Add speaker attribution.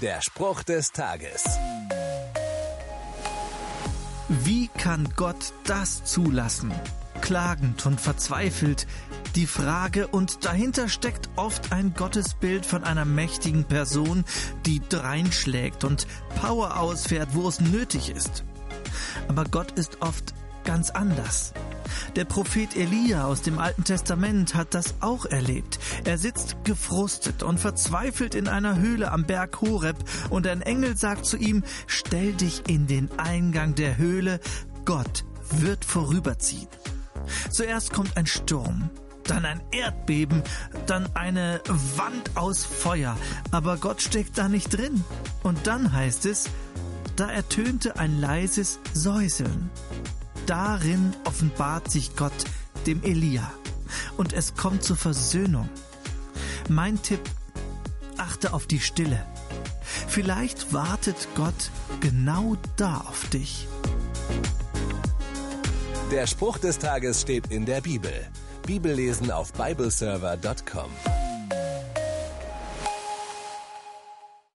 Speaker 1: Der Spruch des Tages.
Speaker 2: Wie kann Gott das zulassen? Klagend und verzweifelt die Frage und dahinter steckt oft ein Gottesbild von einer mächtigen Person, die dreinschlägt und Power ausfährt, wo es nötig ist. Aber Gott ist oft ganz anders. Der Prophet Elia aus dem Alten Testament hat das auch erlebt. Er sitzt gefrustet und verzweifelt in einer Höhle am Berg Horeb und ein Engel sagt zu ihm, stell dich in den Eingang der Höhle, Gott wird vorüberziehen. Zuerst kommt ein Sturm, dann ein Erdbeben, dann eine Wand aus Feuer, aber Gott steckt da nicht drin. Und dann heißt es, da ertönte ein leises Säuseln. Darin offenbart sich Gott dem Elia und es kommt zur Versöhnung. Mein Tipp, achte auf die Stille. Vielleicht wartet Gott genau da auf dich.
Speaker 1: Der Spruch des Tages steht in der Bibel. Bibellesen auf bibleserver.com.